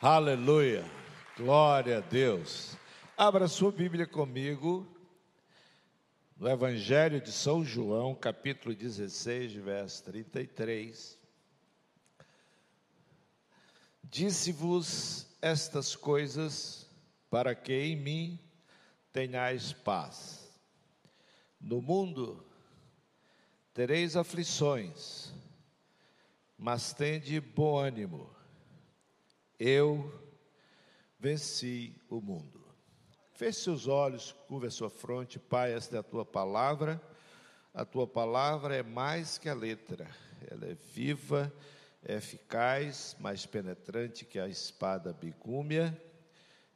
Aleluia. Glória a Deus. Abra sua Bíblia comigo no Evangelho de São João, capítulo 16, verso 33. Disse-vos estas coisas para que em mim tenhais paz. No mundo tereis aflições, mas tende bom ânimo. Eu venci o mundo. Feche seus olhos, curva a sua fronte, Pai, esta é a tua palavra. A tua palavra é mais que a letra, ela é viva, é eficaz, mais penetrante que a espada bigúmia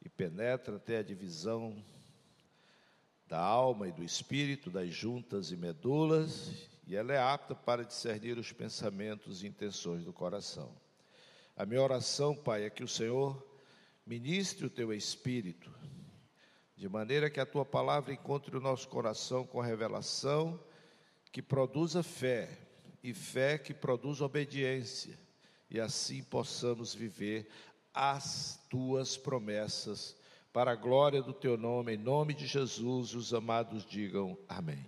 e penetra até a divisão da alma e do espírito, das juntas e medulas, e ela é apta para discernir os pensamentos e intenções do coração. A minha oração, Pai, é que o Senhor ministre o teu espírito de maneira que a tua palavra encontre o nosso coração com revelação que produza fé, e fé que produza obediência, e assim possamos viver as tuas promessas, para a glória do teu nome, em nome de Jesus, os amados digam amém.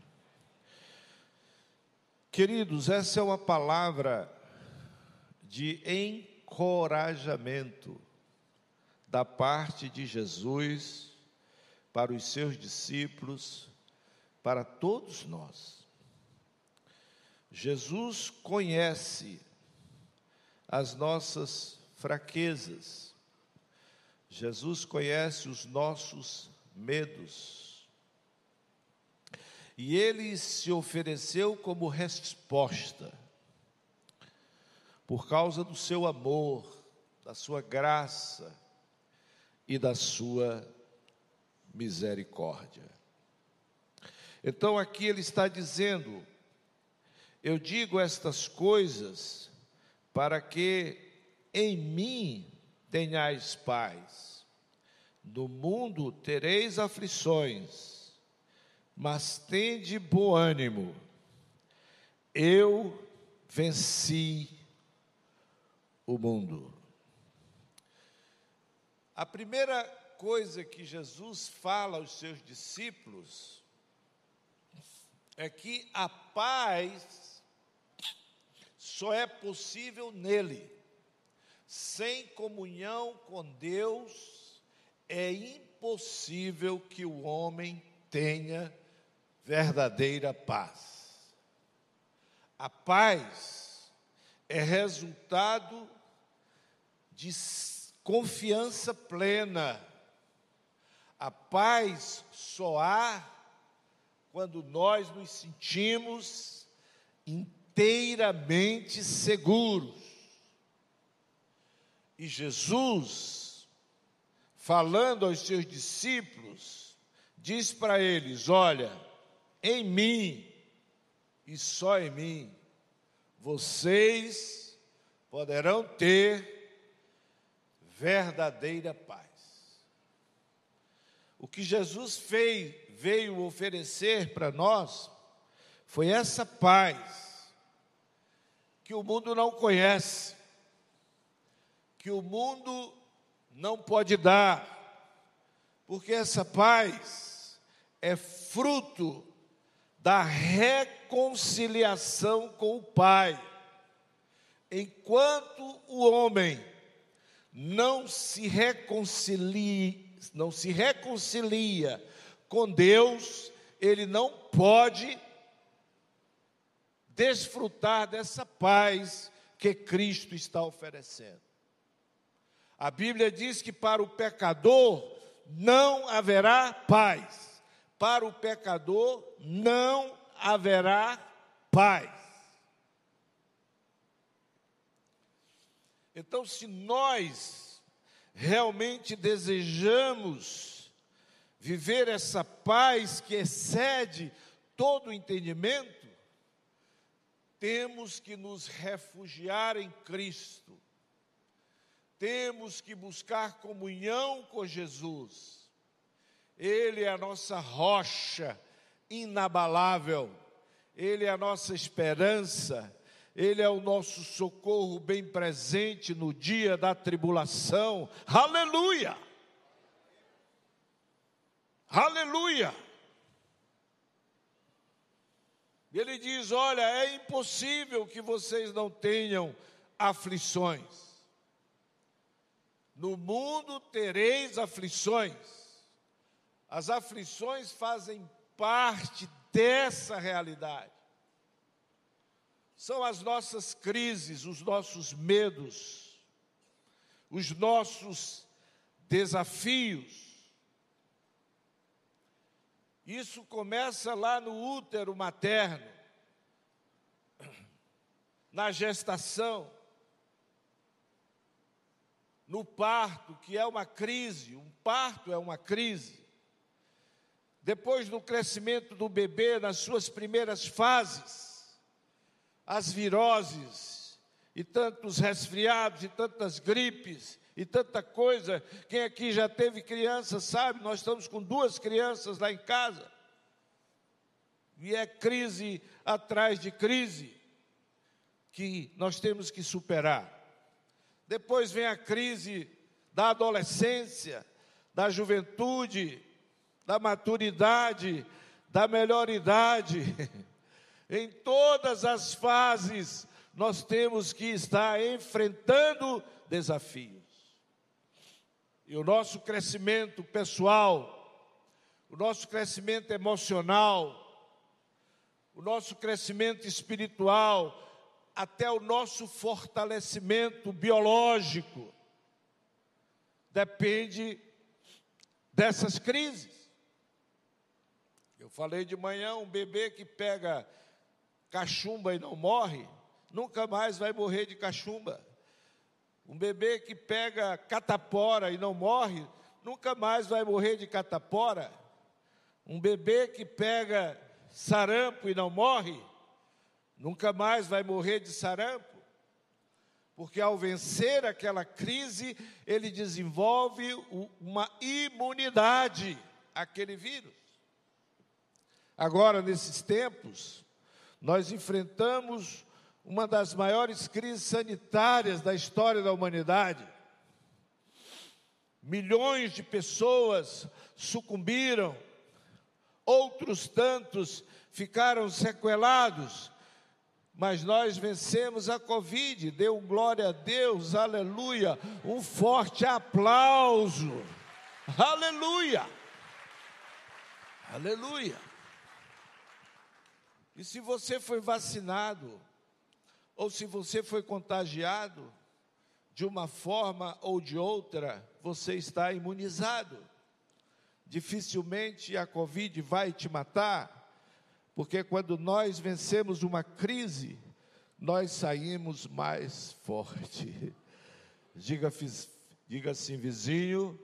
Queridos, essa é uma palavra de encorajamento da parte de Jesus para os seus discípulos, para todos nós. Jesus conhece as nossas fraquezas, Jesus conhece os nossos medos, e ele se ofereceu como resposta, por causa do seu amor, da sua graça e da sua misericórdia. Então aqui ele está dizendo: Eu digo estas coisas para que em mim tenhais paz. No mundo tereis aflições, mas tende bom ânimo. Eu venci o mundo. A primeira coisa que Jesus fala aos seus discípulos é que a paz só é possível nele. Sem comunhão com Deus, é impossível que o homem tenha verdadeira paz. A paz é resultado de confiança plena a paz só há quando nós nos sentimos inteiramente seguros. E Jesus, falando aos seus discípulos, diz para eles: Olha, em mim e só em mim, vocês poderão ter verdadeira paz. O que Jesus fez, veio oferecer para nós foi essa paz que o mundo não conhece, que o mundo não pode dar, porque essa paz é fruto da reconciliação com o Pai. Enquanto o homem não se reconcilia, não se reconcilia com Deus, ele não pode desfrutar dessa paz que Cristo está oferecendo. A Bíblia diz que para o pecador não haverá paz. Para o pecador não haverá paz. Então, se nós realmente desejamos viver essa paz que excede todo o entendimento, temos que nos refugiar em Cristo, temos que buscar comunhão com Jesus, Ele é a nossa rocha inabalável, Ele é a nossa esperança, Ele é o nosso socorro bem presente no dia da tribulação. Aleluia! Aleluia! Ele diz: Olha, é impossível que vocês não tenham aflições. No mundo tereis aflições. As aflições fazem parte dessa realidade. São as nossas crises, os nossos medos, os nossos desafios. Isso começa lá no útero materno, na gestação, no parto, que é uma crise, um parto é uma crise. Depois do crescimento do bebê, nas suas primeiras fases, as viroses, e tantos resfriados, e tantas gripes, e tanta coisa. Quem aqui já teve criança sabe, nós estamos com duas crianças lá em casa. E é crise atrás de crise que nós temos que superar. Depois vem a crise da adolescência, da juventude, da maturidade, da melhor idade. em todas as fases, nós temos que estar enfrentando desafios. E o nosso crescimento pessoal, o nosso crescimento emocional, o nosso crescimento espiritual, até o nosso fortalecimento biológico, depende dessas crises. Eu falei de manhã, um bebê que pega cachumba e não morre, nunca mais vai morrer de cachumba. Um bebê que pega catapora e não morre, nunca mais vai morrer de catapora. Um bebê que pega sarampo e não morre, nunca mais vai morrer de sarampo. Porque ao vencer aquela crise, ele desenvolve uma imunidade àquele vírus. Agora, nesses tempos, nós enfrentamos uma das maiores crises sanitárias da história da humanidade. Milhões de pessoas sucumbiram, outros tantos ficaram sequelados, mas nós vencemos a Covid, deu glória a Deus, aleluia, um forte aplauso, aleluia, aleluia. E se você foi vacinado, ou se você foi contagiado, de uma forma ou de outra, você está imunizado. Dificilmente a Covid vai te matar, porque quando nós vencemos uma crise, nós saímos mais forte. Diga, diga assim, vizinho,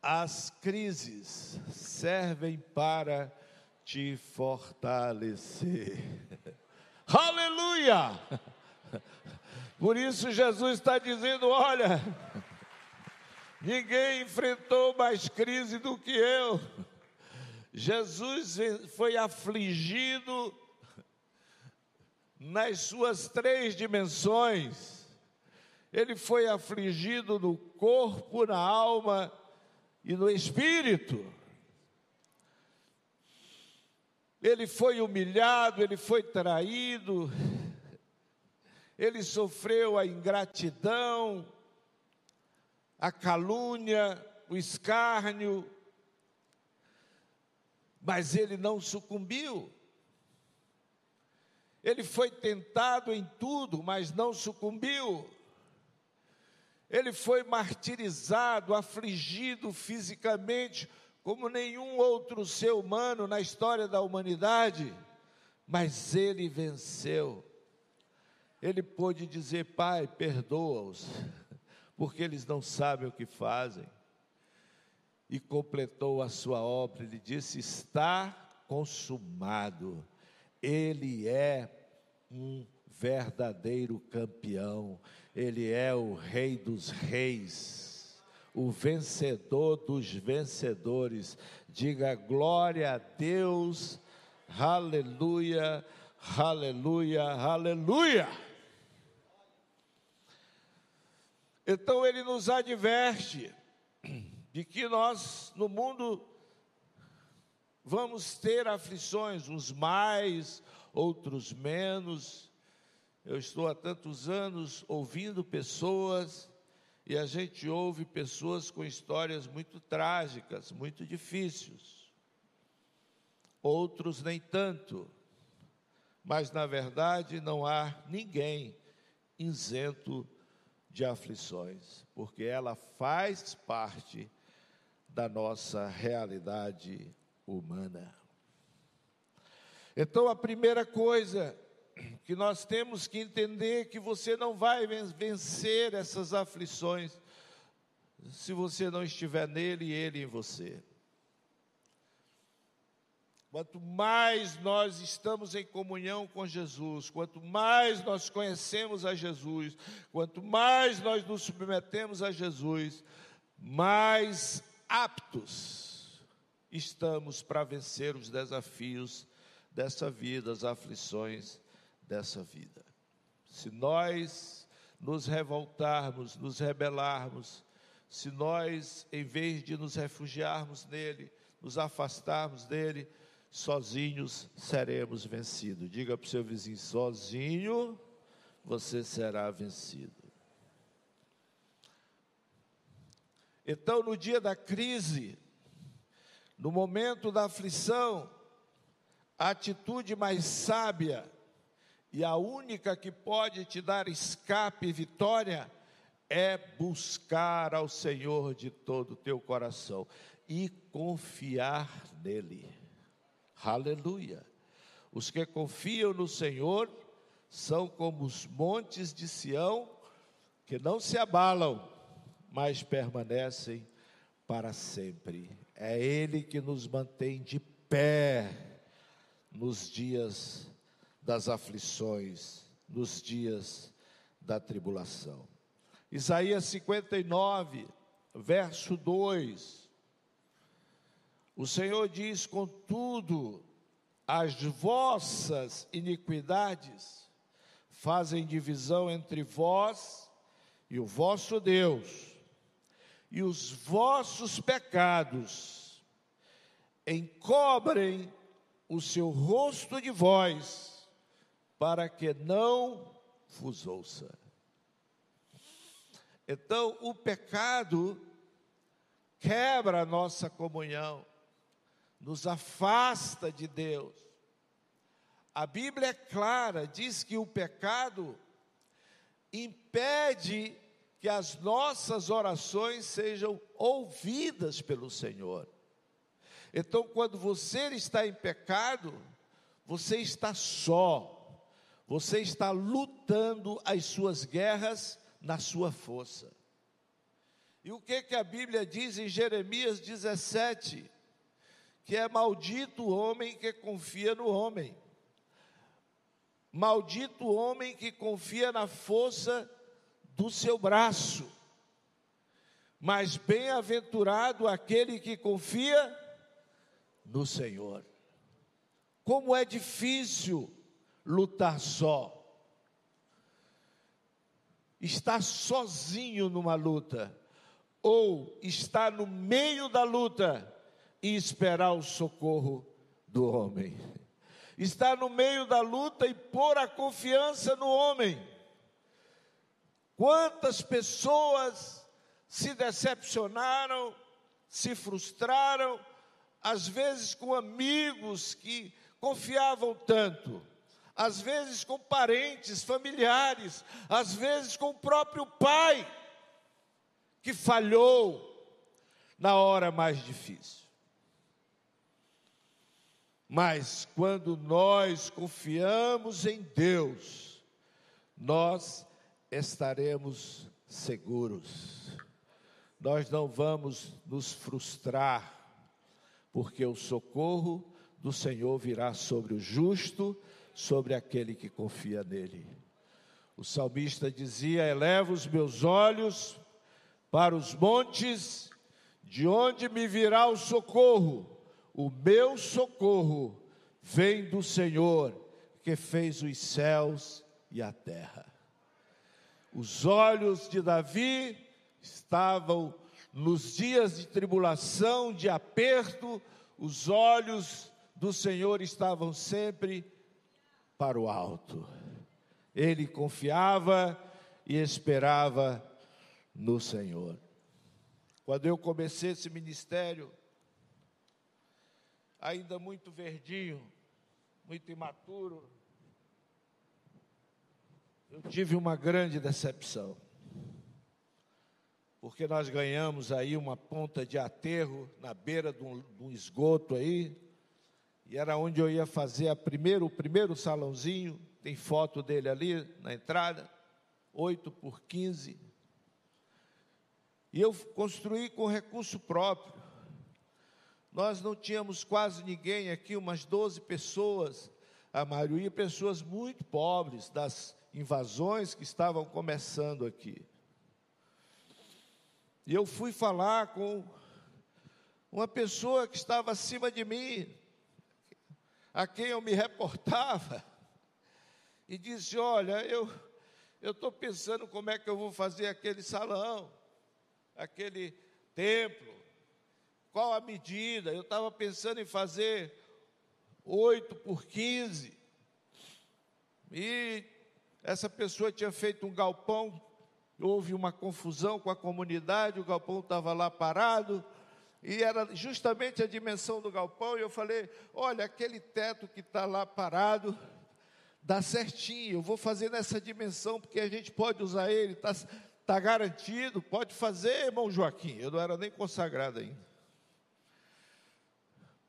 as crises servem para te fortalecer. Aleluia! Por isso Jesus está dizendo: olha, ninguém enfrentou mais crise do que eu. Jesus foi afligido nas suas três dimensões. Ele foi afligido no corpo, na alma e no espírito. Ele foi humilhado, ele foi traído, ele sofreu a ingratidão, a calúnia, o escárnio, mas ele não sucumbiu. Ele foi tentado em tudo, mas não sucumbiu. Ele foi martirizado, afligido fisicamente, como nenhum outro ser humano na história da humanidade, mas ele venceu. Ele pôde dizer: Pai, perdoa-os, porque eles não sabem o que fazem. E completou a sua obra, ele disse: Está consumado. Ele é um verdadeiro campeão, ele é o Rei dos Reis o vencedor dos vencedores. Diga glória a Deus, aleluia, Aleluia, aleluia. Então ele nos adverte de que nós no mundo vamos ter aflições, uns mais, outros menos. Eu estou há tantos anos ouvindo pessoas e a gente ouve pessoas com histórias muito trágicas, muito difíceis. Outros nem tanto. Mas na verdade não há ninguém isento de aflições, porque ela faz parte da nossa realidade humana. Então, a primeira coisa que nós temos que entender que você não vai vencer essas aflições se você não estiver nele e ele em você. Quanto mais nós estamos em comunhão com Jesus, quanto mais nós conhecemos a Jesus, quanto mais nós nos submetemos a Jesus, mais aptos estamos para vencer os desafios dessa vida, as aflições dessa vida. Se nós nos revoltarmos, nos rebelarmos, se nós, em vez de nos refugiarmos nele, nos afastarmos dele, sozinhos seremos vencidos. Diga para o seu vizinho: sozinho você será vencido. Então, no dia da crise, no momento da aflição, a atitude mais sábia e a única que pode te dar escape e vitória é buscar ao Senhor de todo o teu coração e confiar nele. Aleluia. Os que confiam no Senhor são como os montes de Sião, que não se abalam, mas permanecem para sempre. É Ele que nos mantém de pé nos dias das aflições, nos dias da tribulação. Isaías 59, verso 2 o Senhor diz: contudo, as vossas iniquidades fazem divisão entre vós e o vosso Deus, e os vossos pecados encobrem o seu rosto de vós, para que não vos ouça. Então, o pecado quebra a nossa comunhão nos afasta de Deus. A Bíblia é clara, diz que o pecado impede que as nossas orações sejam ouvidas pelo Senhor. Então, quando você está em pecado, você está só, você está lutando as suas guerras na sua força. E o que que a Bíblia diz em Jeremias 17? que é maldito o homem que confia no homem. Maldito o homem que confia na força do seu braço. Mas bem-aventurado aquele que confia no Senhor. Como é difícil lutar só. Estar sozinho numa luta, ou estar no meio da luta e esperar o socorro do homem. Estar no meio da luta e pôr a confiança no homem. Quantas pessoas se decepcionaram, se frustraram, às vezes com amigos que confiavam tanto, às vezes com parentes, familiares, às vezes com o próprio pai, que falhou na hora mais difícil. Mas quando nós confiamos em Deus, nós estaremos seguros. Nós não vamos nos frustrar, porque o socorro do Senhor virá sobre o justo, sobre aquele que confia nele. O salmista dizia: Eleva os meus olhos para os montes, de onde me virá o socorro? O meu socorro vem do Senhor, que fez os céus e a terra. Os olhos de Davi estavam nos dias de tribulação, de aperto, os olhos do Senhor estavam sempre para o alto. Ele confiava e esperava no Senhor. Quando eu comecei esse ministério, ainda muito verdinho, muito imaturo, eu tive uma grande decepção. Porque nós ganhamos aí uma ponta de aterro na beira de um, de um esgoto aí, e era onde eu ia fazer a primeiro, o primeiro salãozinho, tem foto dele ali na entrada, 8 por 15. E eu construí com recurso próprio. Nós não tínhamos quase ninguém aqui, umas 12 pessoas, a maioria pessoas muito pobres, das invasões que estavam começando aqui. E eu fui falar com uma pessoa que estava acima de mim, a quem eu me reportava, e disse: Olha, eu estou pensando como é que eu vou fazer aquele salão, aquele templo, qual a medida? Eu estava pensando em fazer 8 por 15. E essa pessoa tinha feito um galpão, houve uma confusão com a comunidade, o galpão estava lá parado, e era justamente a dimensão do galpão, e eu falei: olha, aquele teto que está lá parado, dá certinho, eu vou fazer nessa dimensão, porque a gente pode usar ele, está tá garantido, pode fazer, irmão Joaquim. Eu não era nem consagrado ainda.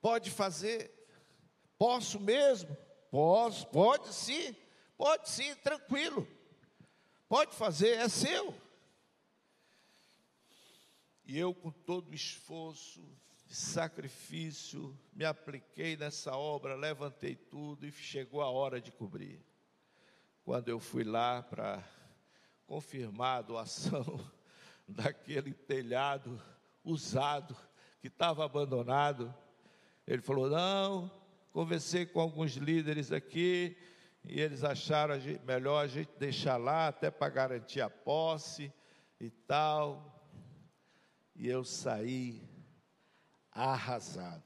Pode fazer, posso mesmo? Posso, pode sim. Pode sim, tranquilo. Pode fazer, é seu. E eu, com todo esforço, sacrifício, me apliquei nessa obra, levantei tudo e chegou a hora de cobrir. Quando eu fui lá para confirmar a doação daquele telhado usado que estava abandonado, ele falou: Não, conversei com alguns líderes aqui, e eles acharam melhor a gente deixar lá, até para garantir a posse e tal. E eu saí arrasado,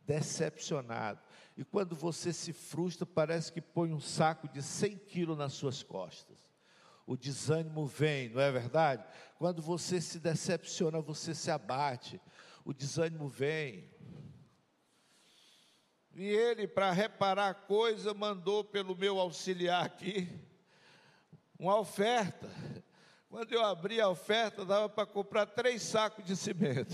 decepcionado. E quando você se frustra, parece que põe um saco de 100 quilos nas suas costas. O desânimo vem, não é verdade? Quando você se decepciona, você se abate. O desânimo vem. E ele, para reparar a coisa, mandou pelo meu auxiliar aqui uma oferta. Quando eu abri a oferta, dava para comprar três sacos de cimento.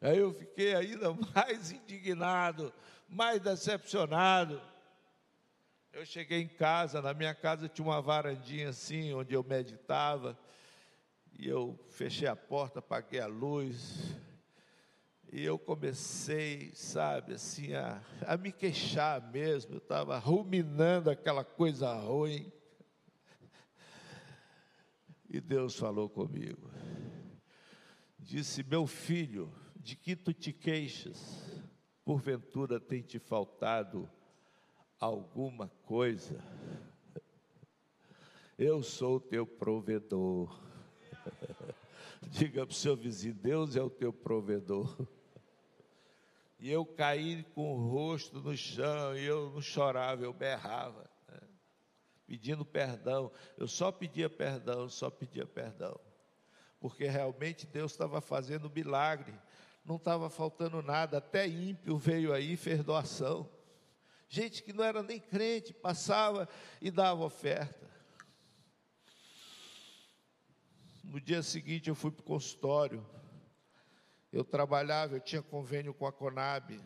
Aí eu fiquei ainda mais indignado, mais decepcionado. Eu cheguei em casa, na minha casa tinha uma varandinha assim, onde eu meditava, e eu fechei a porta, apaguei a luz, e eu comecei, sabe, assim, a, a me queixar mesmo. Eu estava ruminando aquela coisa ruim. E Deus falou comigo. Disse: Meu filho, de que tu te queixas? Porventura tem te faltado alguma coisa? Eu sou teu provedor. Diga para o seu vizinho: Deus é o teu provedor. E eu caí com o rosto no chão, e eu não chorava, eu berrava? Pedindo perdão. Eu só pedia perdão, só pedia perdão. Porque realmente Deus estava fazendo milagre, não estava faltando nada, até ímpio veio aí e fez doação. Gente que não era nem crente, passava e dava oferta. No dia seguinte eu fui para o consultório, eu trabalhava, eu tinha convênio com a Conab,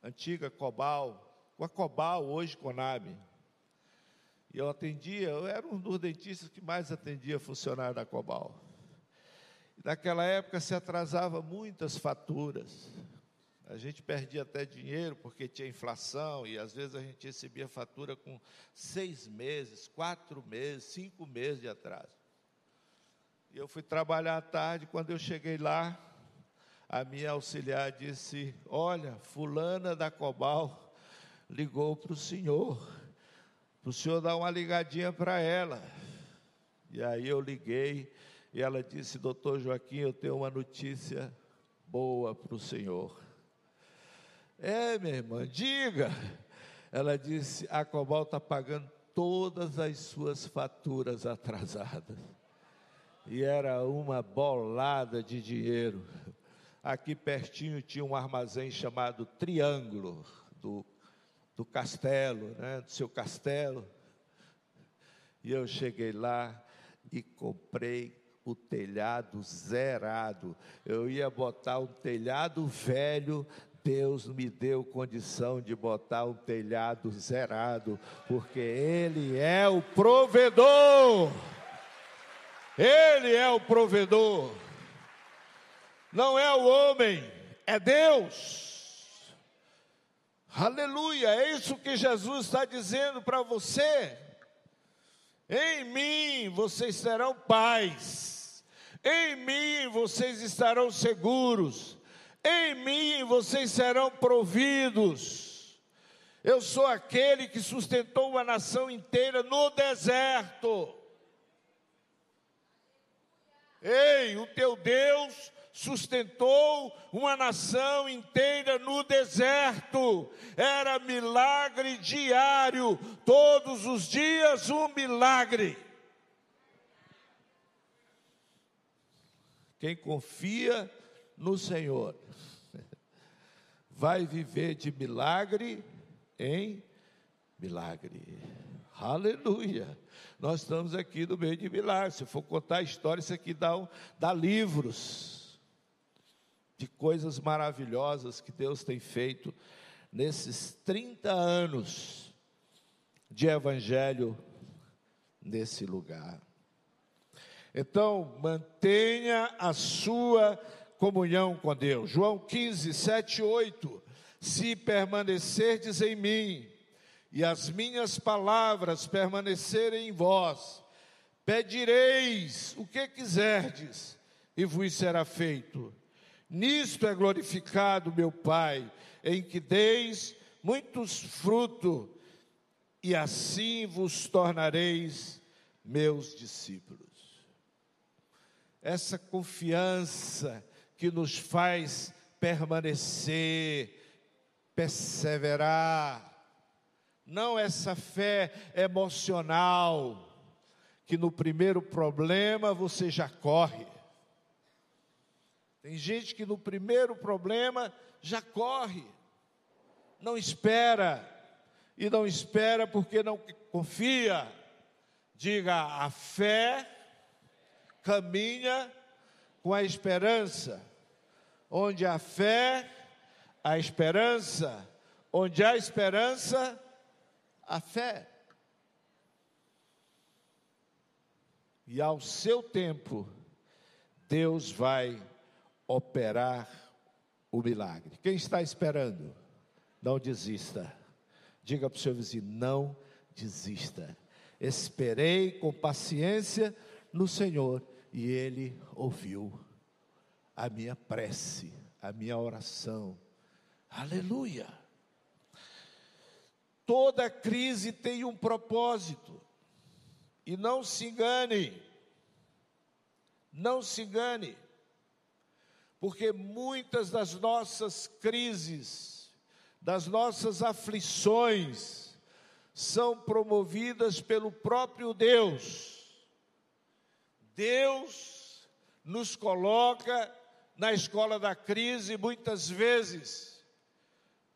antiga Cobal, com a Cobal, hoje Conab. E eu atendia, eu era um dos dentistas que mais atendia funcionário da Cobal. Naquela época se atrasava muitas faturas. A gente perdia até dinheiro porque tinha inflação e às vezes a gente recebia fatura com seis meses, quatro meses, cinco meses de atraso. E eu fui trabalhar à tarde, quando eu cheguei lá, a minha auxiliar disse: Olha, Fulana da Cobal ligou para o senhor, para o senhor dar uma ligadinha para ela. E aí eu liguei e ela disse: Doutor Joaquim, eu tenho uma notícia boa para o senhor. É, minha irmã, diga. Ela disse: a Cobol está pagando todas as suas faturas atrasadas. E era uma bolada de dinheiro. Aqui pertinho tinha um armazém chamado Triângulo, do, do castelo, né, do seu castelo. E eu cheguei lá e comprei o telhado zerado. Eu ia botar um telhado velho Deus me deu condição de botar um telhado zerado, porque Ele é o provedor. Ele é o provedor. Não é o homem, é Deus. Aleluia, é isso que Jesus está dizendo para você. Em mim vocês serão paz, em mim vocês estarão seguros, em mim vocês serão providos. Eu sou aquele que sustentou uma nação inteira no deserto. Ei, o teu Deus sustentou uma nação inteira no deserto. Era milagre diário, todos os dias um milagre. Quem confia no Senhor vai viver de milagre em milagre. Aleluia. Nós estamos aqui no meio de milagres. Se for contar a história, isso aqui dá, dá livros de coisas maravilhosas que Deus tem feito nesses 30 anos de evangelho nesse lugar. Então, mantenha a sua comunhão com Deus. João 15, 7 8. Se permanecerdes em mim e as minhas palavras permanecerem em vós, pedireis o que quiserdes e vos será feito. Nisto é glorificado meu Pai, em que deis muitos frutos, e assim vos tornareis meus discípulos. Essa confiança que nos faz permanecer, perseverar, não essa fé emocional, que no primeiro problema você já corre, tem gente que no primeiro problema já corre, não espera, e não espera porque não confia. Diga, a fé caminha com a esperança. Onde a fé, a esperança. Onde há esperança, a fé. E ao seu tempo, Deus vai operar o milagre. Quem está esperando, não desista. Diga para o seu vizinho: não desista. Esperei com paciência no Senhor e Ele ouviu a minha prece, a minha oração. Aleluia. Toda crise tem um propósito. E não se engane. Não se engane porque muitas das nossas crises, das nossas aflições, são promovidas pelo próprio Deus. Deus nos coloca na escola da crise muitas vezes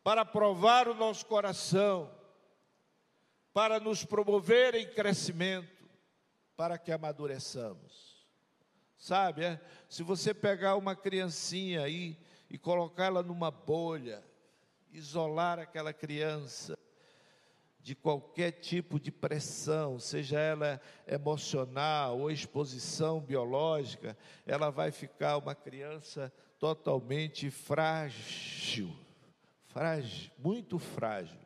para provar o nosso coração, para nos promover em crescimento, para que amadureçamos. Sabe, é? se você pegar uma criancinha aí e colocá-la numa bolha, isolar aquela criança de qualquer tipo de pressão, seja ela emocional ou exposição biológica, ela vai ficar uma criança totalmente frágil, frágil, muito frágil.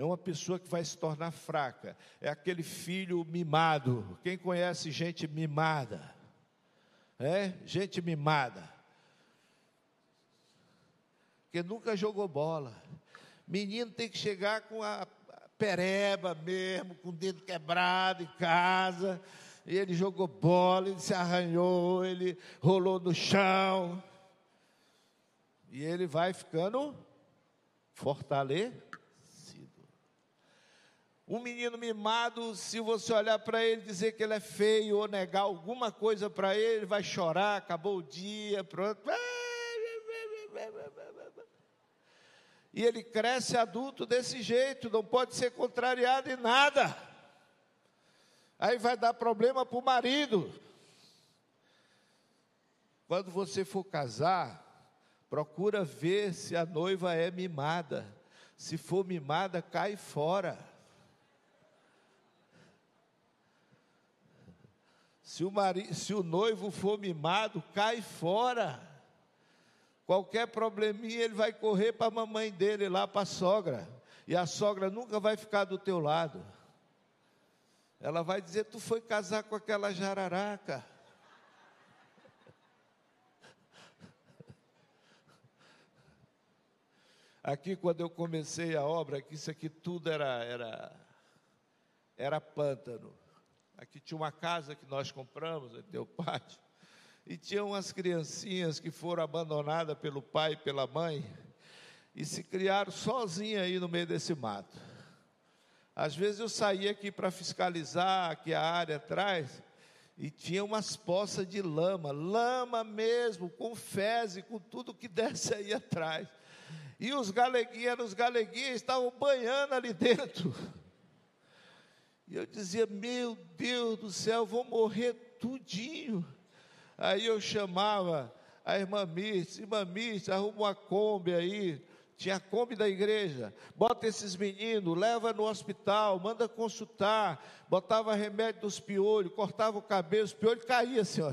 É uma pessoa que vai se tornar fraca, é aquele filho mimado. Quem conhece gente mimada? É? Gente mimada. porque nunca jogou bola. Menino tem que chegar com a pereba mesmo, com o dedo quebrado em casa. E ele jogou bola, ele se arranhou, ele rolou no chão. E ele vai ficando fortalecido. Um menino mimado, se você olhar para ele dizer que ele é feio ou negar alguma coisa para ele, vai chorar, acabou o dia, pronto. E ele cresce adulto desse jeito, não pode ser contrariado em nada. Aí vai dar problema para o marido. Quando você for casar, procura ver se a noiva é mimada. Se for mimada, cai fora. Se o, marido, se o noivo for mimado, cai fora. Qualquer probleminha, ele vai correr para a mamãe dele, lá para a sogra. E a sogra nunca vai ficar do teu lado. Ela vai dizer: Tu foi casar com aquela jararaca. Aqui, quando eu comecei a obra, aqui, isso aqui tudo era, era, era pântano. Aqui tinha uma casa que nós compramos, no teu pátio, e tinha umas criancinhas que foram abandonadas pelo pai e pela mãe, e se criaram sozinhas aí no meio desse mato. Às vezes eu saía aqui para fiscalizar aqui a área atrás, e tinha umas poças de lama, lama mesmo, com fezes, com tudo que desce aí atrás. E os galeguinhos, os galeguinhos estavam banhando ali dentro. E eu dizia: Meu Deus do céu, vou morrer tudinho. Aí eu chamava a irmã Mirce, irmã Mirce, arruma uma Kombi aí, tinha a Kombi da igreja, bota esses meninos, leva no hospital, manda consultar, botava remédio dos piolhos, cortava o cabelo, os piolhos caíam assim, ó.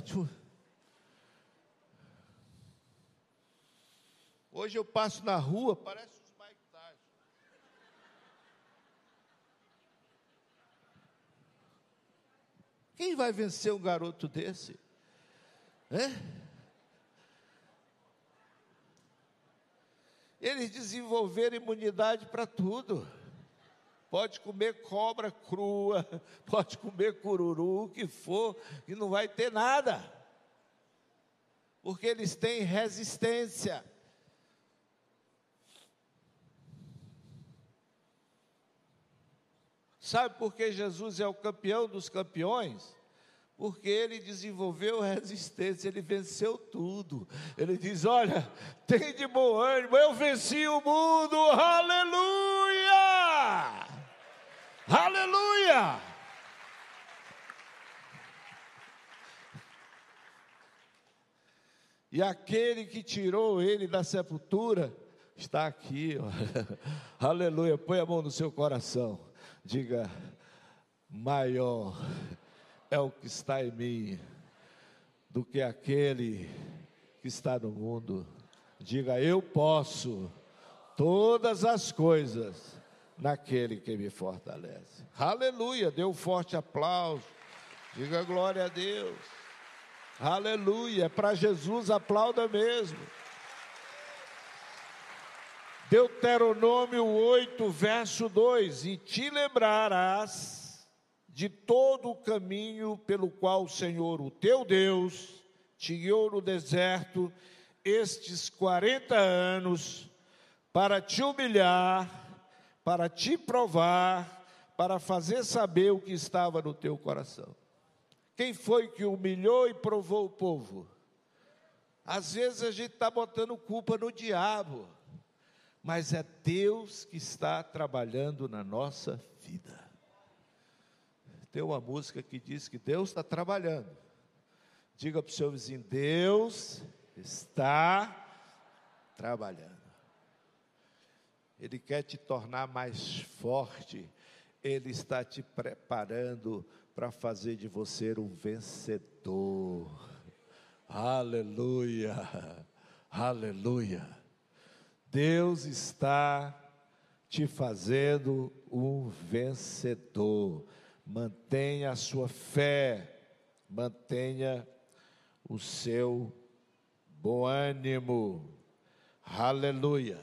Hoje eu passo na rua, parece Quem vai vencer um garoto desse? É? Eles desenvolveram imunidade para tudo. Pode comer cobra crua, pode comer cururu, o que for, e não vai ter nada. Porque eles têm resistência. Sabe por que Jesus é o campeão dos campeões? Porque ele desenvolveu resistência, ele venceu tudo. Ele diz: Olha, tem de bom ânimo, eu venci o mundo, aleluia! Aleluia! E aquele que tirou ele da sepultura está aqui, aleluia. Põe a mão no seu coração. Diga, maior é o que está em mim do que aquele que está no mundo. Diga, eu posso todas as coisas naquele que me fortalece. Aleluia, dê um forte aplauso. Diga glória a Deus. Aleluia, é para Jesus aplauda mesmo. Deuteronômio 8, verso 2: E te lembrarás de todo o caminho pelo qual o Senhor, o teu Deus, te guiou no deserto estes 40 anos, para te humilhar, para te provar, para fazer saber o que estava no teu coração. Quem foi que humilhou e provou o povo? Às vezes a gente está botando culpa no diabo mas é Deus que está trabalhando na nossa vida. Tem uma música que diz que Deus está trabalhando. Diga para o seu vizinho: Deus está trabalhando. Ele quer te tornar mais forte, Ele está te preparando para fazer de você um vencedor. Aleluia, aleluia. Deus está te fazendo um vencedor. Mantenha a sua fé, mantenha o seu bom ânimo. Aleluia.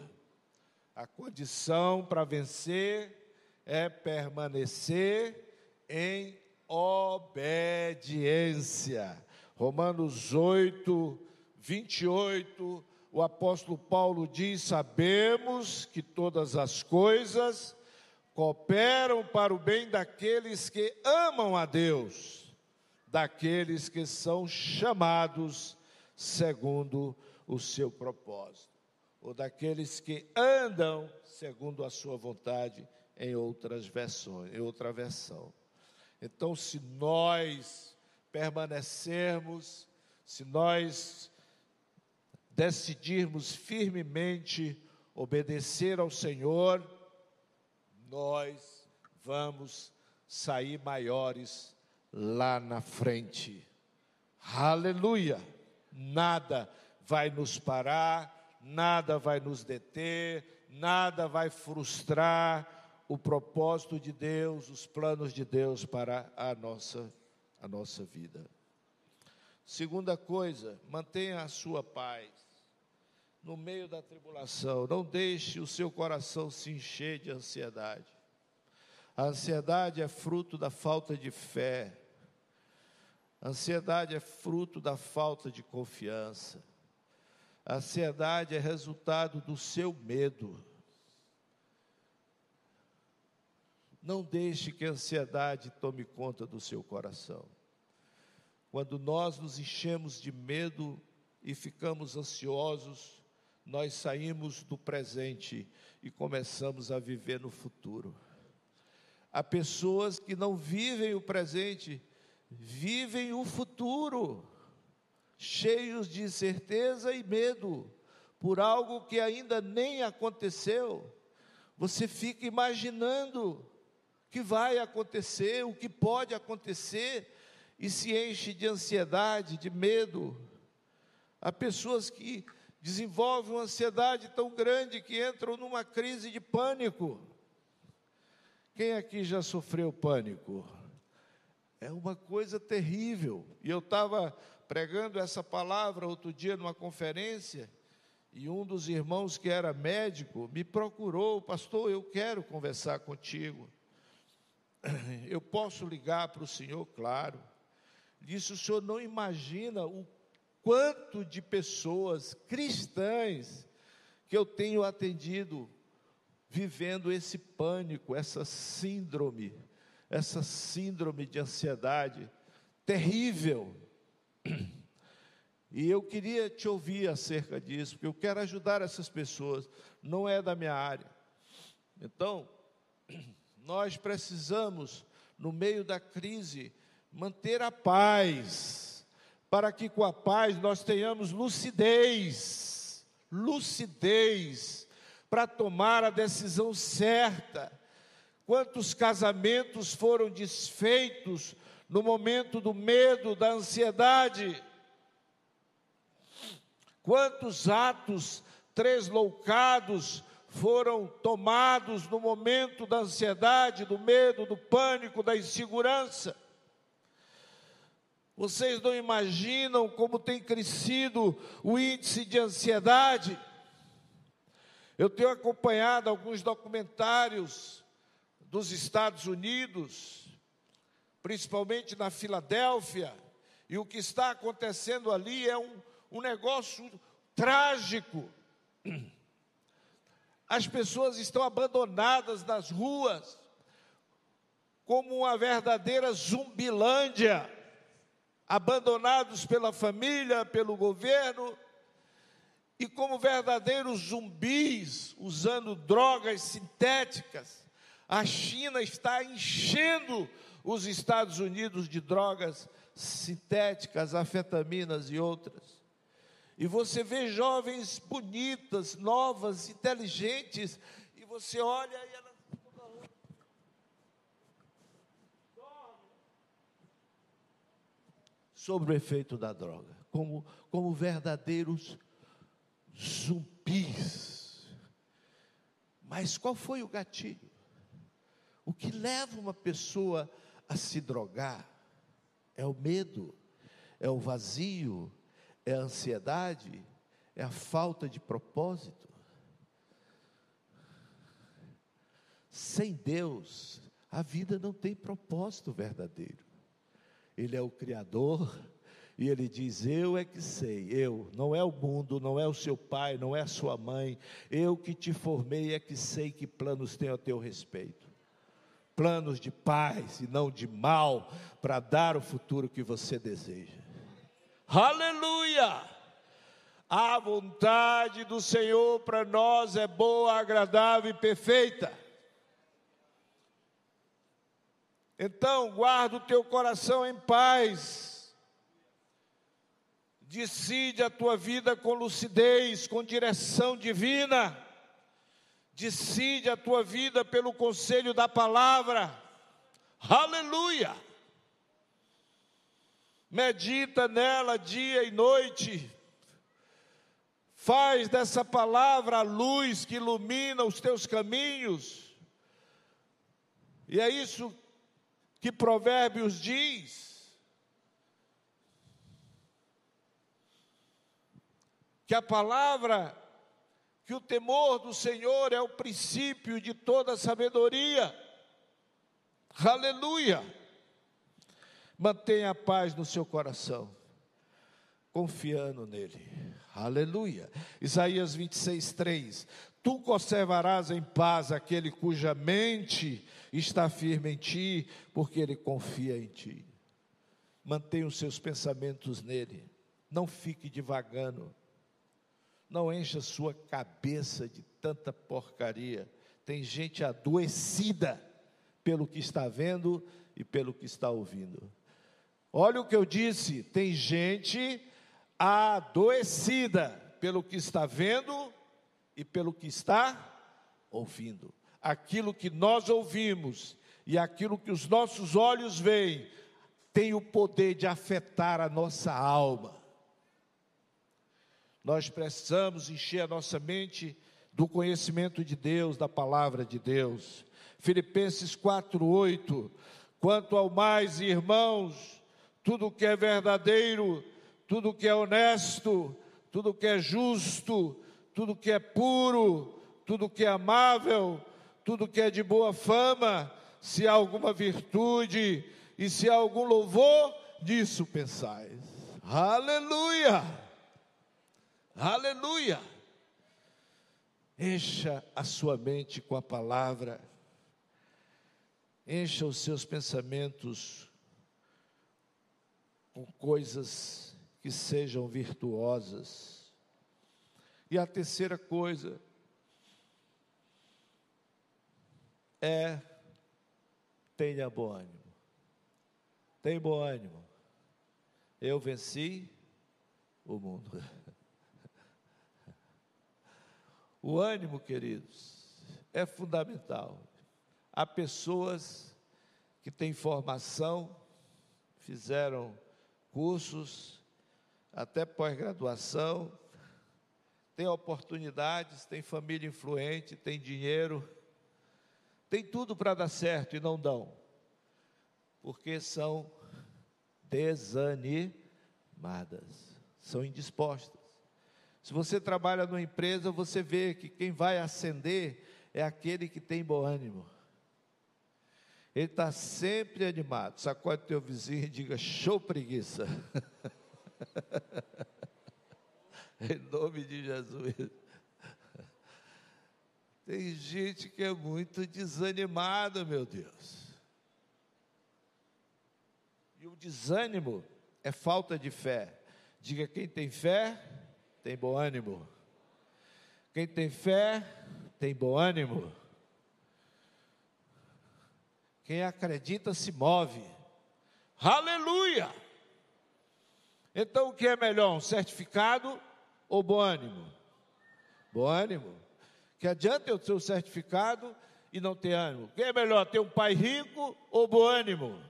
A condição para vencer é permanecer em obediência. Romanos 8, 28, o apóstolo Paulo diz: Sabemos que todas as coisas cooperam para o bem daqueles que amam a Deus, daqueles que são chamados segundo o seu propósito, ou daqueles que andam segundo a sua vontade, em outras versões, em outra versão. Então, se nós permanecermos, se nós decidirmos firmemente obedecer ao Senhor, nós vamos sair maiores lá na frente. Aleluia! Nada vai nos parar, nada vai nos deter, nada vai frustrar o propósito de Deus, os planos de Deus para a nossa a nossa vida. Segunda coisa, mantenha a sua paz no meio da tribulação. Não deixe o seu coração se encher de ansiedade. A ansiedade é fruto da falta de fé. A ansiedade é fruto da falta de confiança. A ansiedade é resultado do seu medo. Não deixe que a ansiedade tome conta do seu coração. Quando nós nos enchemos de medo e ficamos ansiosos, nós saímos do presente e começamos a viver no futuro. Há pessoas que não vivem o presente, vivem o futuro, cheios de incerteza e medo por algo que ainda nem aconteceu. Você fica imaginando que vai acontecer, o que pode acontecer, e se enche de ansiedade, de medo. Há pessoas que desenvolvem uma ansiedade tão grande que entram numa crise de pânico. Quem aqui já sofreu pânico? É uma coisa terrível. E eu estava pregando essa palavra outro dia numa conferência, e um dos irmãos que era médico me procurou, pastor, eu quero conversar contigo. Eu posso ligar para o senhor, claro. Disse: o senhor não imagina o quanto de pessoas cristãs que eu tenho atendido vivendo esse pânico, essa síndrome, essa síndrome de ansiedade terrível. E eu queria te ouvir acerca disso, porque eu quero ajudar essas pessoas, não é da minha área. Então, nós precisamos, no meio da crise, manter a paz para que com a paz nós tenhamos lucidez, lucidez, para tomar a decisão certa. Quantos casamentos foram desfeitos no momento do medo, da ansiedade? Quantos atos tresloucados foram tomados no momento da ansiedade, do medo, do pânico, da insegurança? Vocês não imaginam como tem crescido o índice de ansiedade. Eu tenho acompanhado alguns documentários dos Estados Unidos, principalmente na Filadélfia, e o que está acontecendo ali é um, um negócio trágico. As pessoas estão abandonadas nas ruas, como uma verdadeira zumbilândia abandonados pela família, pelo governo, e como verdadeiros zumbis, usando drogas sintéticas. A China está enchendo os Estados Unidos de drogas sintéticas, afetaminas e outras. E você vê jovens bonitas, novas, inteligentes, e você olha e sobre o efeito da droga, como, como verdadeiros zumbis. Mas qual foi o gatilho? O que leva uma pessoa a se drogar é o medo, é o vazio, é a ansiedade, é a falta de propósito. Sem Deus, a vida não tem propósito verdadeiro. Ele é o Criador, e ele diz: Eu é que sei, eu, não é o mundo, não é o seu pai, não é a sua mãe, eu que te formei é que sei que planos tenho a teu respeito. Planos de paz e não de mal, para dar o futuro que você deseja. Aleluia! A vontade do Senhor para nós é boa, agradável e perfeita. Então, guarda o teu coração em paz. Decide a tua vida com lucidez, com direção divina. Decide a tua vida pelo conselho da palavra. Aleluia! Medita nela dia e noite Faz dessa palavra a luz que ilumina os teus caminhos. E é isso que Provérbios diz. Que a palavra, que o temor do Senhor é o princípio de toda sabedoria. Aleluia! Mantenha a paz no seu coração, confiando nele. Aleluia. Isaías 26, 3. Tu conservarás em paz aquele cuja mente está firme em ti, porque ele confia em ti. Mantenha os seus pensamentos nele. Não fique divagando. Não encha sua cabeça de tanta porcaria. Tem gente adoecida pelo que está vendo e pelo que está ouvindo. Olha o que eu disse: tem gente adoecida pelo que está vendo e pelo que está ouvindo. Aquilo que nós ouvimos e aquilo que os nossos olhos veem tem o poder de afetar a nossa alma. Nós precisamos encher a nossa mente do conhecimento de Deus, da palavra de Deus. Filipenses 4:8 Quanto ao mais, irmãos, tudo que é verdadeiro, tudo que é honesto, tudo que é justo, tudo que é puro, tudo que é amável, tudo que é de boa fama, se há alguma virtude e se há algum louvor, disso pensais. Aleluia! Aleluia! Encha a sua mente com a palavra, encha os seus pensamentos com coisas que sejam virtuosas. E a terceira coisa é tenha bom ânimo. Tem bom ânimo. Eu venci o mundo. O ânimo, queridos, é fundamental. Há pessoas que têm formação, fizeram cursos, até pós-graduação, tem oportunidades, tem família influente, tem dinheiro, tem tudo para dar certo e não dão, porque são desanimadas, são indispostas. Se você trabalha numa empresa, você vê que quem vai ascender é aquele que tem bom ânimo. Ele está sempre animado. Sacode teu vizinho e diga: show preguiça. em nome de Jesus. Tem gente que é muito desanimada, meu Deus. E o desânimo é falta de fé. Diga: quem tem fé, tem bom ânimo. Quem tem fé, tem bom ânimo. Quem acredita se move. Aleluia! Então, o que é melhor, um certificado ou bom ânimo? Bom ânimo. Que adianta eu ter um certificado e não ter ânimo? O que é melhor, ter um pai rico ou bom ânimo?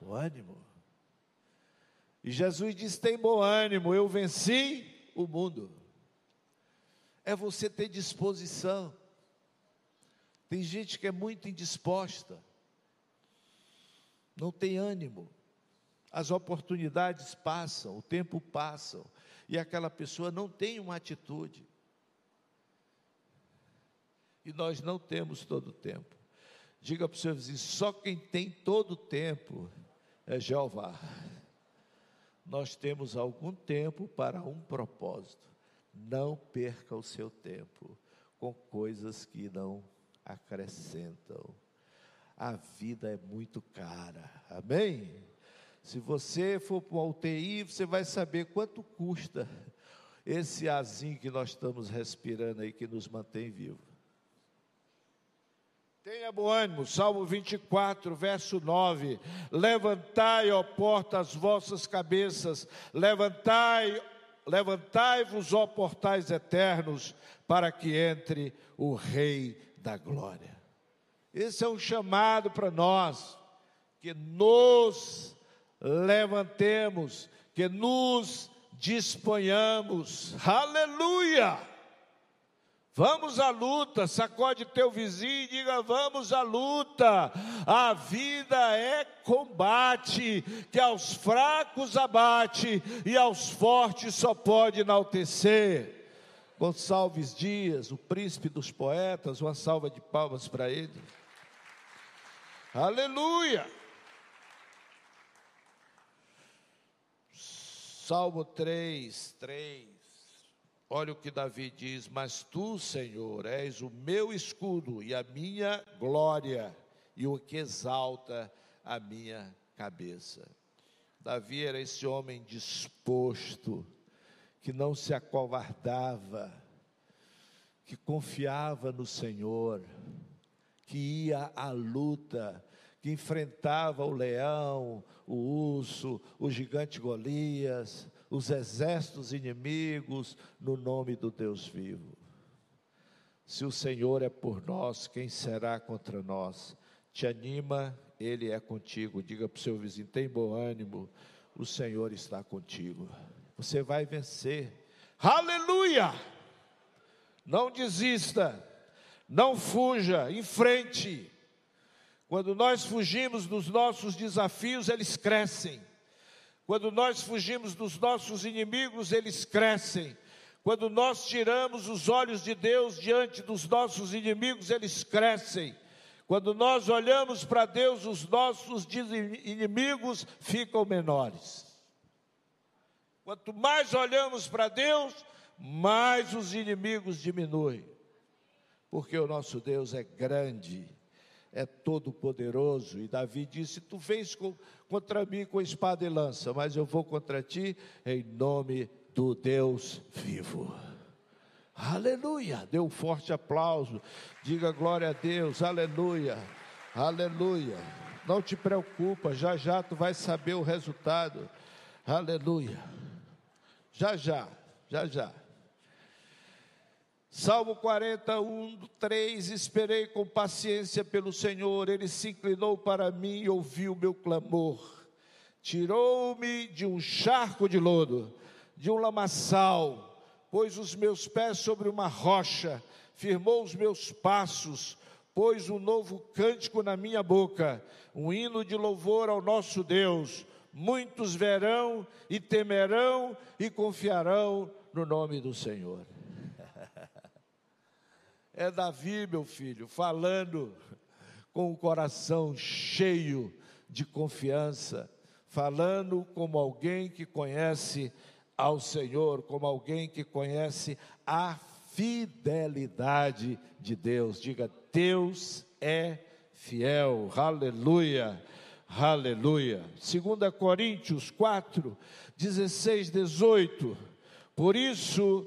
Bom ânimo. E Jesus diz: tem bom ânimo, eu venci o mundo. É você ter disposição. Tem gente que é muito indisposta, não tem ânimo As oportunidades passam, o tempo passa, e aquela pessoa não tem uma atitude. E nós não temos todo o tempo. Diga para o seu vizinho: só quem tem todo o tempo é Jeová. Nós temos algum tempo para um propósito. Não perca o seu tempo com coisas que não acrescentam. A vida é muito cara, amém? Se você for para uma UTI, você vai saber quanto custa esse azinho que nós estamos respirando aí, que nos mantém vivos. Tenha bom ânimo, Salmo 24, verso 9: Levantai, ó porta, as vossas cabeças, levantai, levantai-vos, ó portais eternos, para que entre o Rei da Glória. Esse é um chamado para nós, que nos levantemos, que nos disponhamos, aleluia! Vamos à luta, sacode teu vizinho e diga: vamos à luta. A vida é combate, que aos fracos abate e aos fortes só pode enaltecer. Gonçalves Dias, o príncipe dos poetas, uma salva de palmas para ele. Aleluia! Salmo 3, 3. Olha o que Davi diz: Mas tu, Senhor, és o meu escudo e a minha glória, e o que exalta a minha cabeça. Davi era esse homem disposto, que não se acovardava, que confiava no Senhor, que ia à luta, que enfrentava o leão, o urso, o gigante Golias, os exércitos inimigos, no nome do Deus vivo. Se o Senhor é por nós, quem será contra nós? Te anima, Ele é contigo. Diga para o seu vizinho: tem bom ânimo, o Senhor está contigo. Você vai vencer. Aleluia! Não desista, não fuja, em frente. Quando nós fugimos dos nossos desafios, eles crescem. Quando nós fugimos dos nossos inimigos, eles crescem. Quando nós tiramos os olhos de Deus diante dos nossos inimigos, eles crescem. Quando nós olhamos para Deus, os nossos inimigos ficam menores. Quanto mais olhamos para Deus, mais os inimigos diminuem. Porque o nosso Deus é grande é todo poderoso. E Davi disse: Tu vens com, contra mim com espada e lança, mas eu vou contra ti em nome do Deus vivo. Aleluia! Dê um forte aplauso. Diga glória a Deus. Aleluia. Aleluia. Não te preocupa, já já tu vai saber o resultado. Aleluia. Já já, já já. Salmo 41, 3: Esperei com paciência pelo Senhor, ele se inclinou para mim e ouviu meu clamor. Tirou-me de um charco de lodo, de um lamaçal, pôs os meus pés sobre uma rocha, firmou os meus passos, pôs um novo cântico na minha boca, um hino de louvor ao nosso Deus. Muitos verão e temerão e confiarão no nome do Senhor. É Davi, meu filho, falando com o coração cheio de confiança, falando como alguém que conhece ao Senhor, como alguém que conhece a fidelidade de Deus. Diga, Deus é fiel. Aleluia. Aleluia. 2 Coríntios 4, 16, 18. Por isso,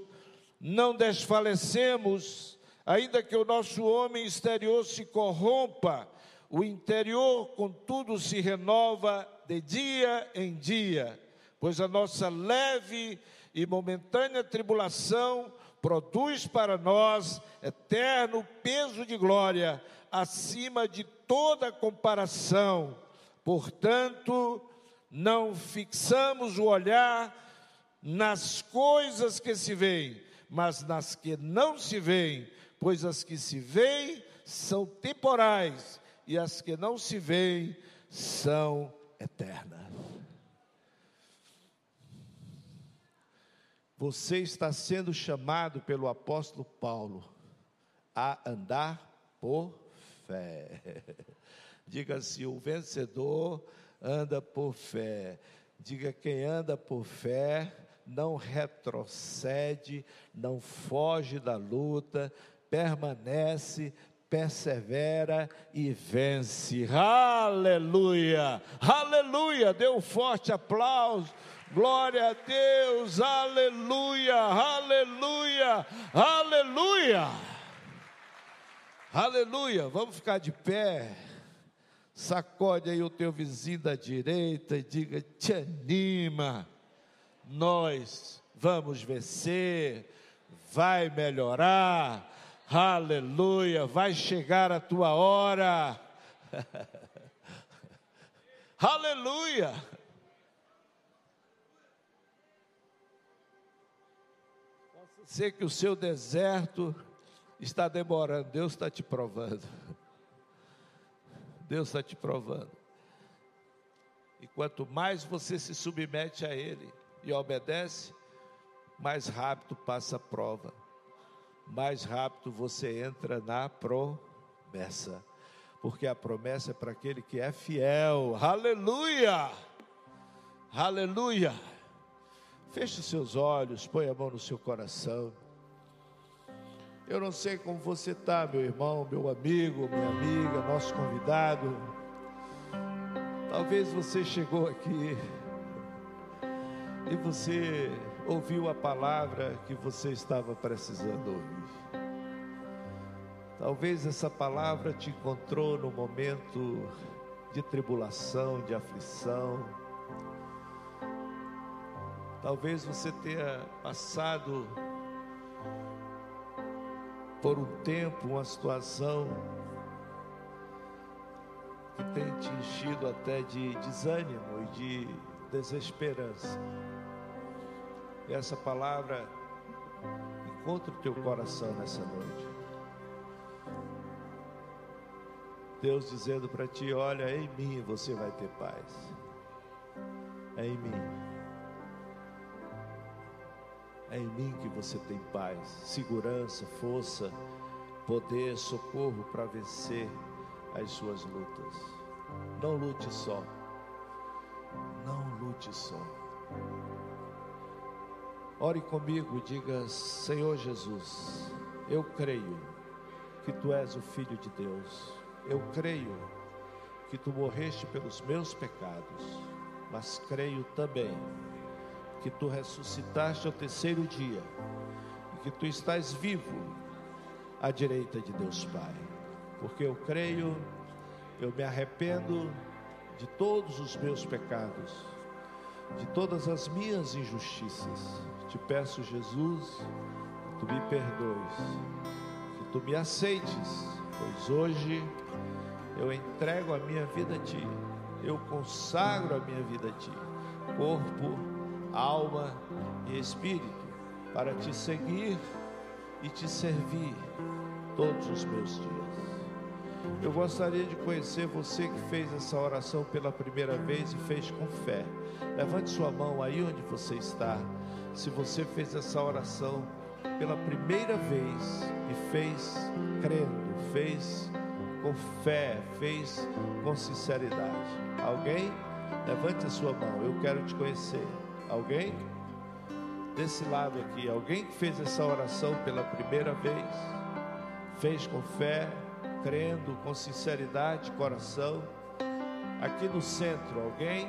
não desfalecemos Ainda que o nosso homem exterior se corrompa, o interior, contudo, se renova de dia em dia, pois a nossa leve e momentânea tribulação produz para nós eterno peso de glória, acima de toda comparação. Portanto, não fixamos o olhar nas coisas que se veem, mas nas que não se veem pois as que se veem são temporais e as que não se veem são eternas. Você está sendo chamado pelo apóstolo Paulo a andar por fé. Diga assim: o vencedor anda por fé. Diga quem anda por fé não retrocede, não foge da luta, permanece, persevera e vence. Aleluia! Aleluia! Dê um forte aplauso. Glória a Deus, aleluia, aleluia, aleluia, aleluia. Vamos ficar de pé. Sacode aí o teu vizinho da direita e diga: te anima, nós vamos vencer, vai melhorar, aleluia, vai chegar a tua hora, aleluia. Sei que o seu deserto está demorando, Deus está te provando. Deus está te provando. E quanto mais você se submete a Ele e obedece, mais rápido passa a prova, mais rápido você entra na promessa, porque a promessa é para aquele que é fiel. Aleluia! Aleluia! Feche os seus olhos, põe a mão no seu coração. Eu não sei como você está, meu irmão, meu amigo, minha amiga, nosso convidado. Talvez você chegou aqui e você ouviu a palavra que você estava precisando ouvir. Talvez essa palavra te encontrou no momento de tribulação, de aflição. Talvez você tenha passado por um tempo, uma situação que tem te enchido até de desânimo e de desesperança. Essa palavra encontra o teu coração nessa noite. Deus dizendo para ti: Olha, em mim você vai ter paz. É em mim. É em mim que você tem paz, segurança, força, poder, socorro para vencer as suas lutas. Não lute só. Não lute só. Ore comigo, diga: Senhor Jesus, eu creio que tu és o Filho de Deus. Eu creio que tu morreste pelos meus pecados, mas creio também que tu ressuscitaste ao terceiro dia e que tu estás vivo à direita de Deus Pai. Porque eu creio, eu me arrependo de todos os meus pecados, de todas as minhas injustiças. Te peço, Jesus, que tu me perdoes, que tu me aceites, pois hoje eu entrego a minha vida a ti, eu consagro a minha vida a ti, corpo, alma e espírito, para te seguir e te servir todos os meus dias. Eu gostaria de conhecer você que fez essa oração pela primeira vez e fez com fé. Levante sua mão aí onde você está. Se você fez essa oração pela primeira vez e fez crendo, fez com fé, fez com sinceridade. Alguém? Levante a sua mão, eu quero te conhecer. Alguém? Desse lado aqui, alguém que fez essa oração pela primeira vez, fez com fé, crendo, com sinceridade, coração. Aqui no centro, alguém?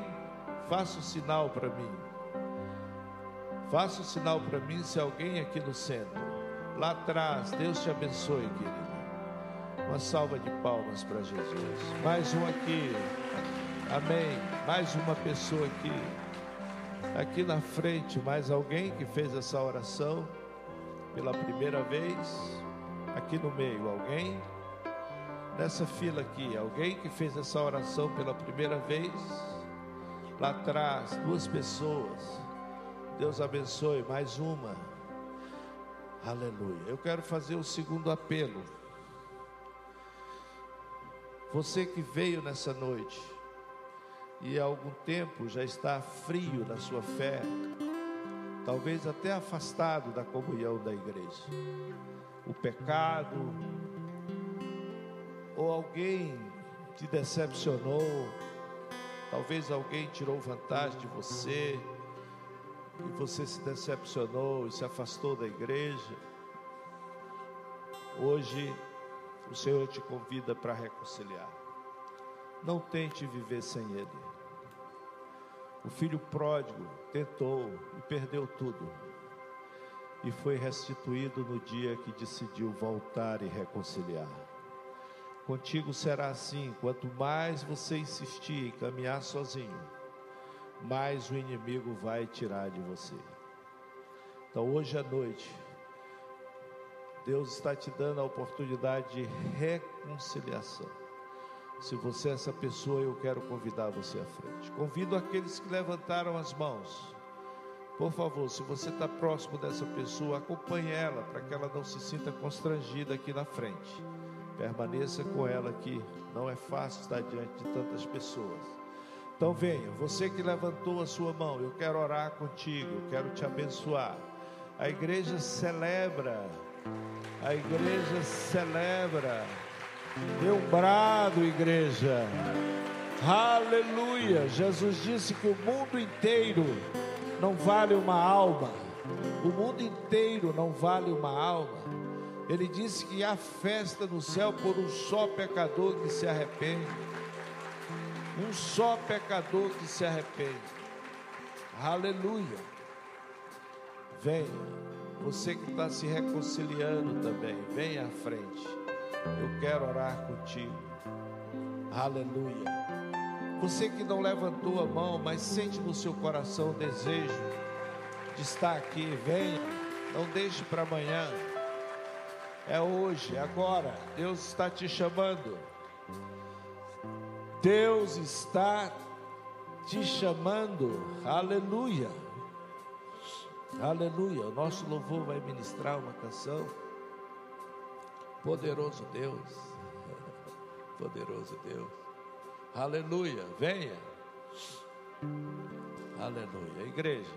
Faça o um sinal para mim. Faça o um sinal para mim se alguém aqui no centro. Lá atrás, Deus te abençoe, querido. Uma salva de palmas para Jesus. Mais um aqui. Amém. Mais uma pessoa aqui. Aqui na frente, mais alguém que fez essa oração pela primeira vez? Aqui no meio, alguém? Nessa fila aqui, alguém que fez essa oração pela primeira vez? Lá atrás, duas pessoas. Deus abençoe, mais uma. Aleluia. Eu quero fazer o segundo apelo. Você que veio nessa noite, e há algum tempo já está frio na sua fé, talvez até afastado da comunhão da igreja. O pecado, ou alguém te decepcionou, talvez alguém tirou vantagem de você, e você se decepcionou e se afastou da igreja. Hoje, o Senhor te convida para reconciliar. Não tente viver sem Ele. O filho pródigo tentou e perdeu tudo, e foi restituído no dia que decidiu voltar e reconciliar. Contigo será assim: quanto mais você insistir em caminhar sozinho, mais o inimigo vai tirar de você. Então, hoje à noite, Deus está te dando a oportunidade de reconciliação. Se você é essa pessoa, eu quero convidar você à frente. Convido aqueles que levantaram as mãos. Por favor, se você está próximo dessa pessoa, acompanhe ela para que ela não se sinta constrangida aqui na frente. Permaneça com ela aqui. Não é fácil estar diante de tantas pessoas. Então venha, você que levantou a sua mão, eu quero orar contigo, eu quero te abençoar. A igreja celebra, a igreja celebra Dê um brado, igreja. Aleluia. Jesus disse que o mundo inteiro não vale uma alma. O mundo inteiro não vale uma alma. Ele disse que há festa no céu por um só pecador que se arrepende. Um só pecador que se arrepende. Aleluia. Venha. Você que está se reconciliando também, venha à frente. Eu quero orar contigo. Aleluia. Você que não levantou a mão, mas sente no seu coração o desejo de estar aqui, venha. Não deixe para amanhã. É hoje, agora. Deus está te chamando. Deus está te chamando. Aleluia. Aleluia. O nosso louvor vai ministrar uma canção. Poderoso Deus, poderoso Deus, aleluia, venha, aleluia, igreja,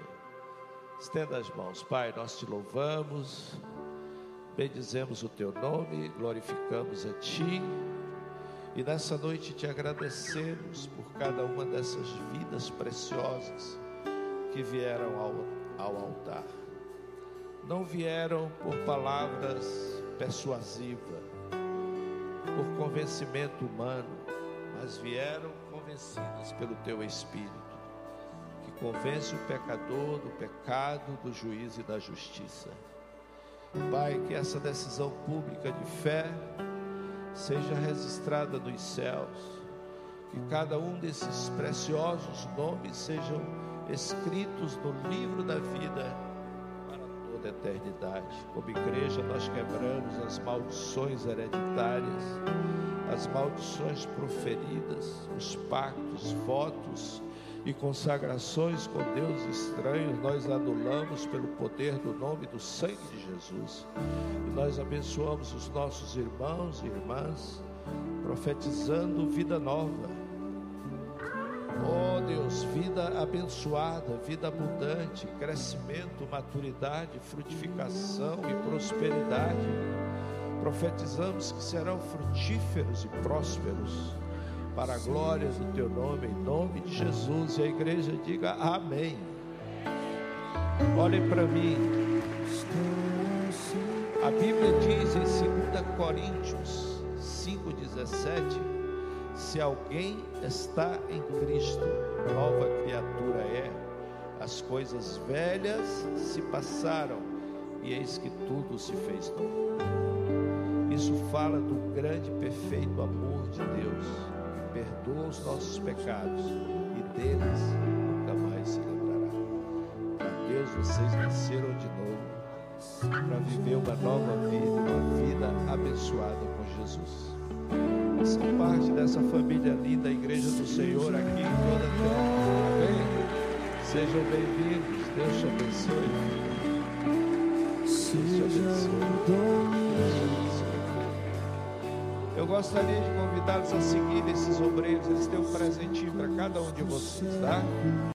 estenda as mãos, Pai, nós te louvamos, bendizemos o teu nome, glorificamos a Ti, e nessa noite te agradecemos por cada uma dessas vidas preciosas que vieram ao, ao altar, não vieram por palavras persuasiva, por convencimento humano, mas vieram convencidas pelo teu Espírito, que convence o pecador do pecado, do juízo e da justiça. Pai, que essa decisão pública de fé seja registrada nos céus, que cada um desses preciosos nomes sejam escritos no livro da vida da eternidade. Como igreja, nós quebramos as maldições hereditárias, as maldições proferidas, os pactos, votos e consagrações com Deus estranhos, nós anulamos pelo poder do nome do sangue de Jesus. E nós abençoamos os nossos irmãos e irmãs, profetizando vida nova Oh Deus, vida abençoada, vida abundante, crescimento, maturidade, frutificação e prosperidade. Profetizamos que serão frutíferos e prósperos para a glória do teu nome, em nome de Jesus. E a igreja diga amém. Olhem para mim. A Bíblia diz em 2 Coríntios 5,17 se alguém está em Cristo, nova criatura é. As coisas velhas se passaram e eis que tudo se fez novo. Isso fala do grande e perfeito amor de Deus, perdoa os nossos pecados e deles nunca mais se lembrará. Para Deus, vocês nasceram de novo para viver uma nova vida, uma vida abençoada com Jesus façam parte dessa família linda, a Igreja do Senhor aqui em toda a terra. Amém? Sejam bem-vindos. Deus te abençoe. Deus te abençoe. Eu gostaria de convidá-los a seguir esses obreiros. Eles têm um presentinho para cada um de vocês, tá?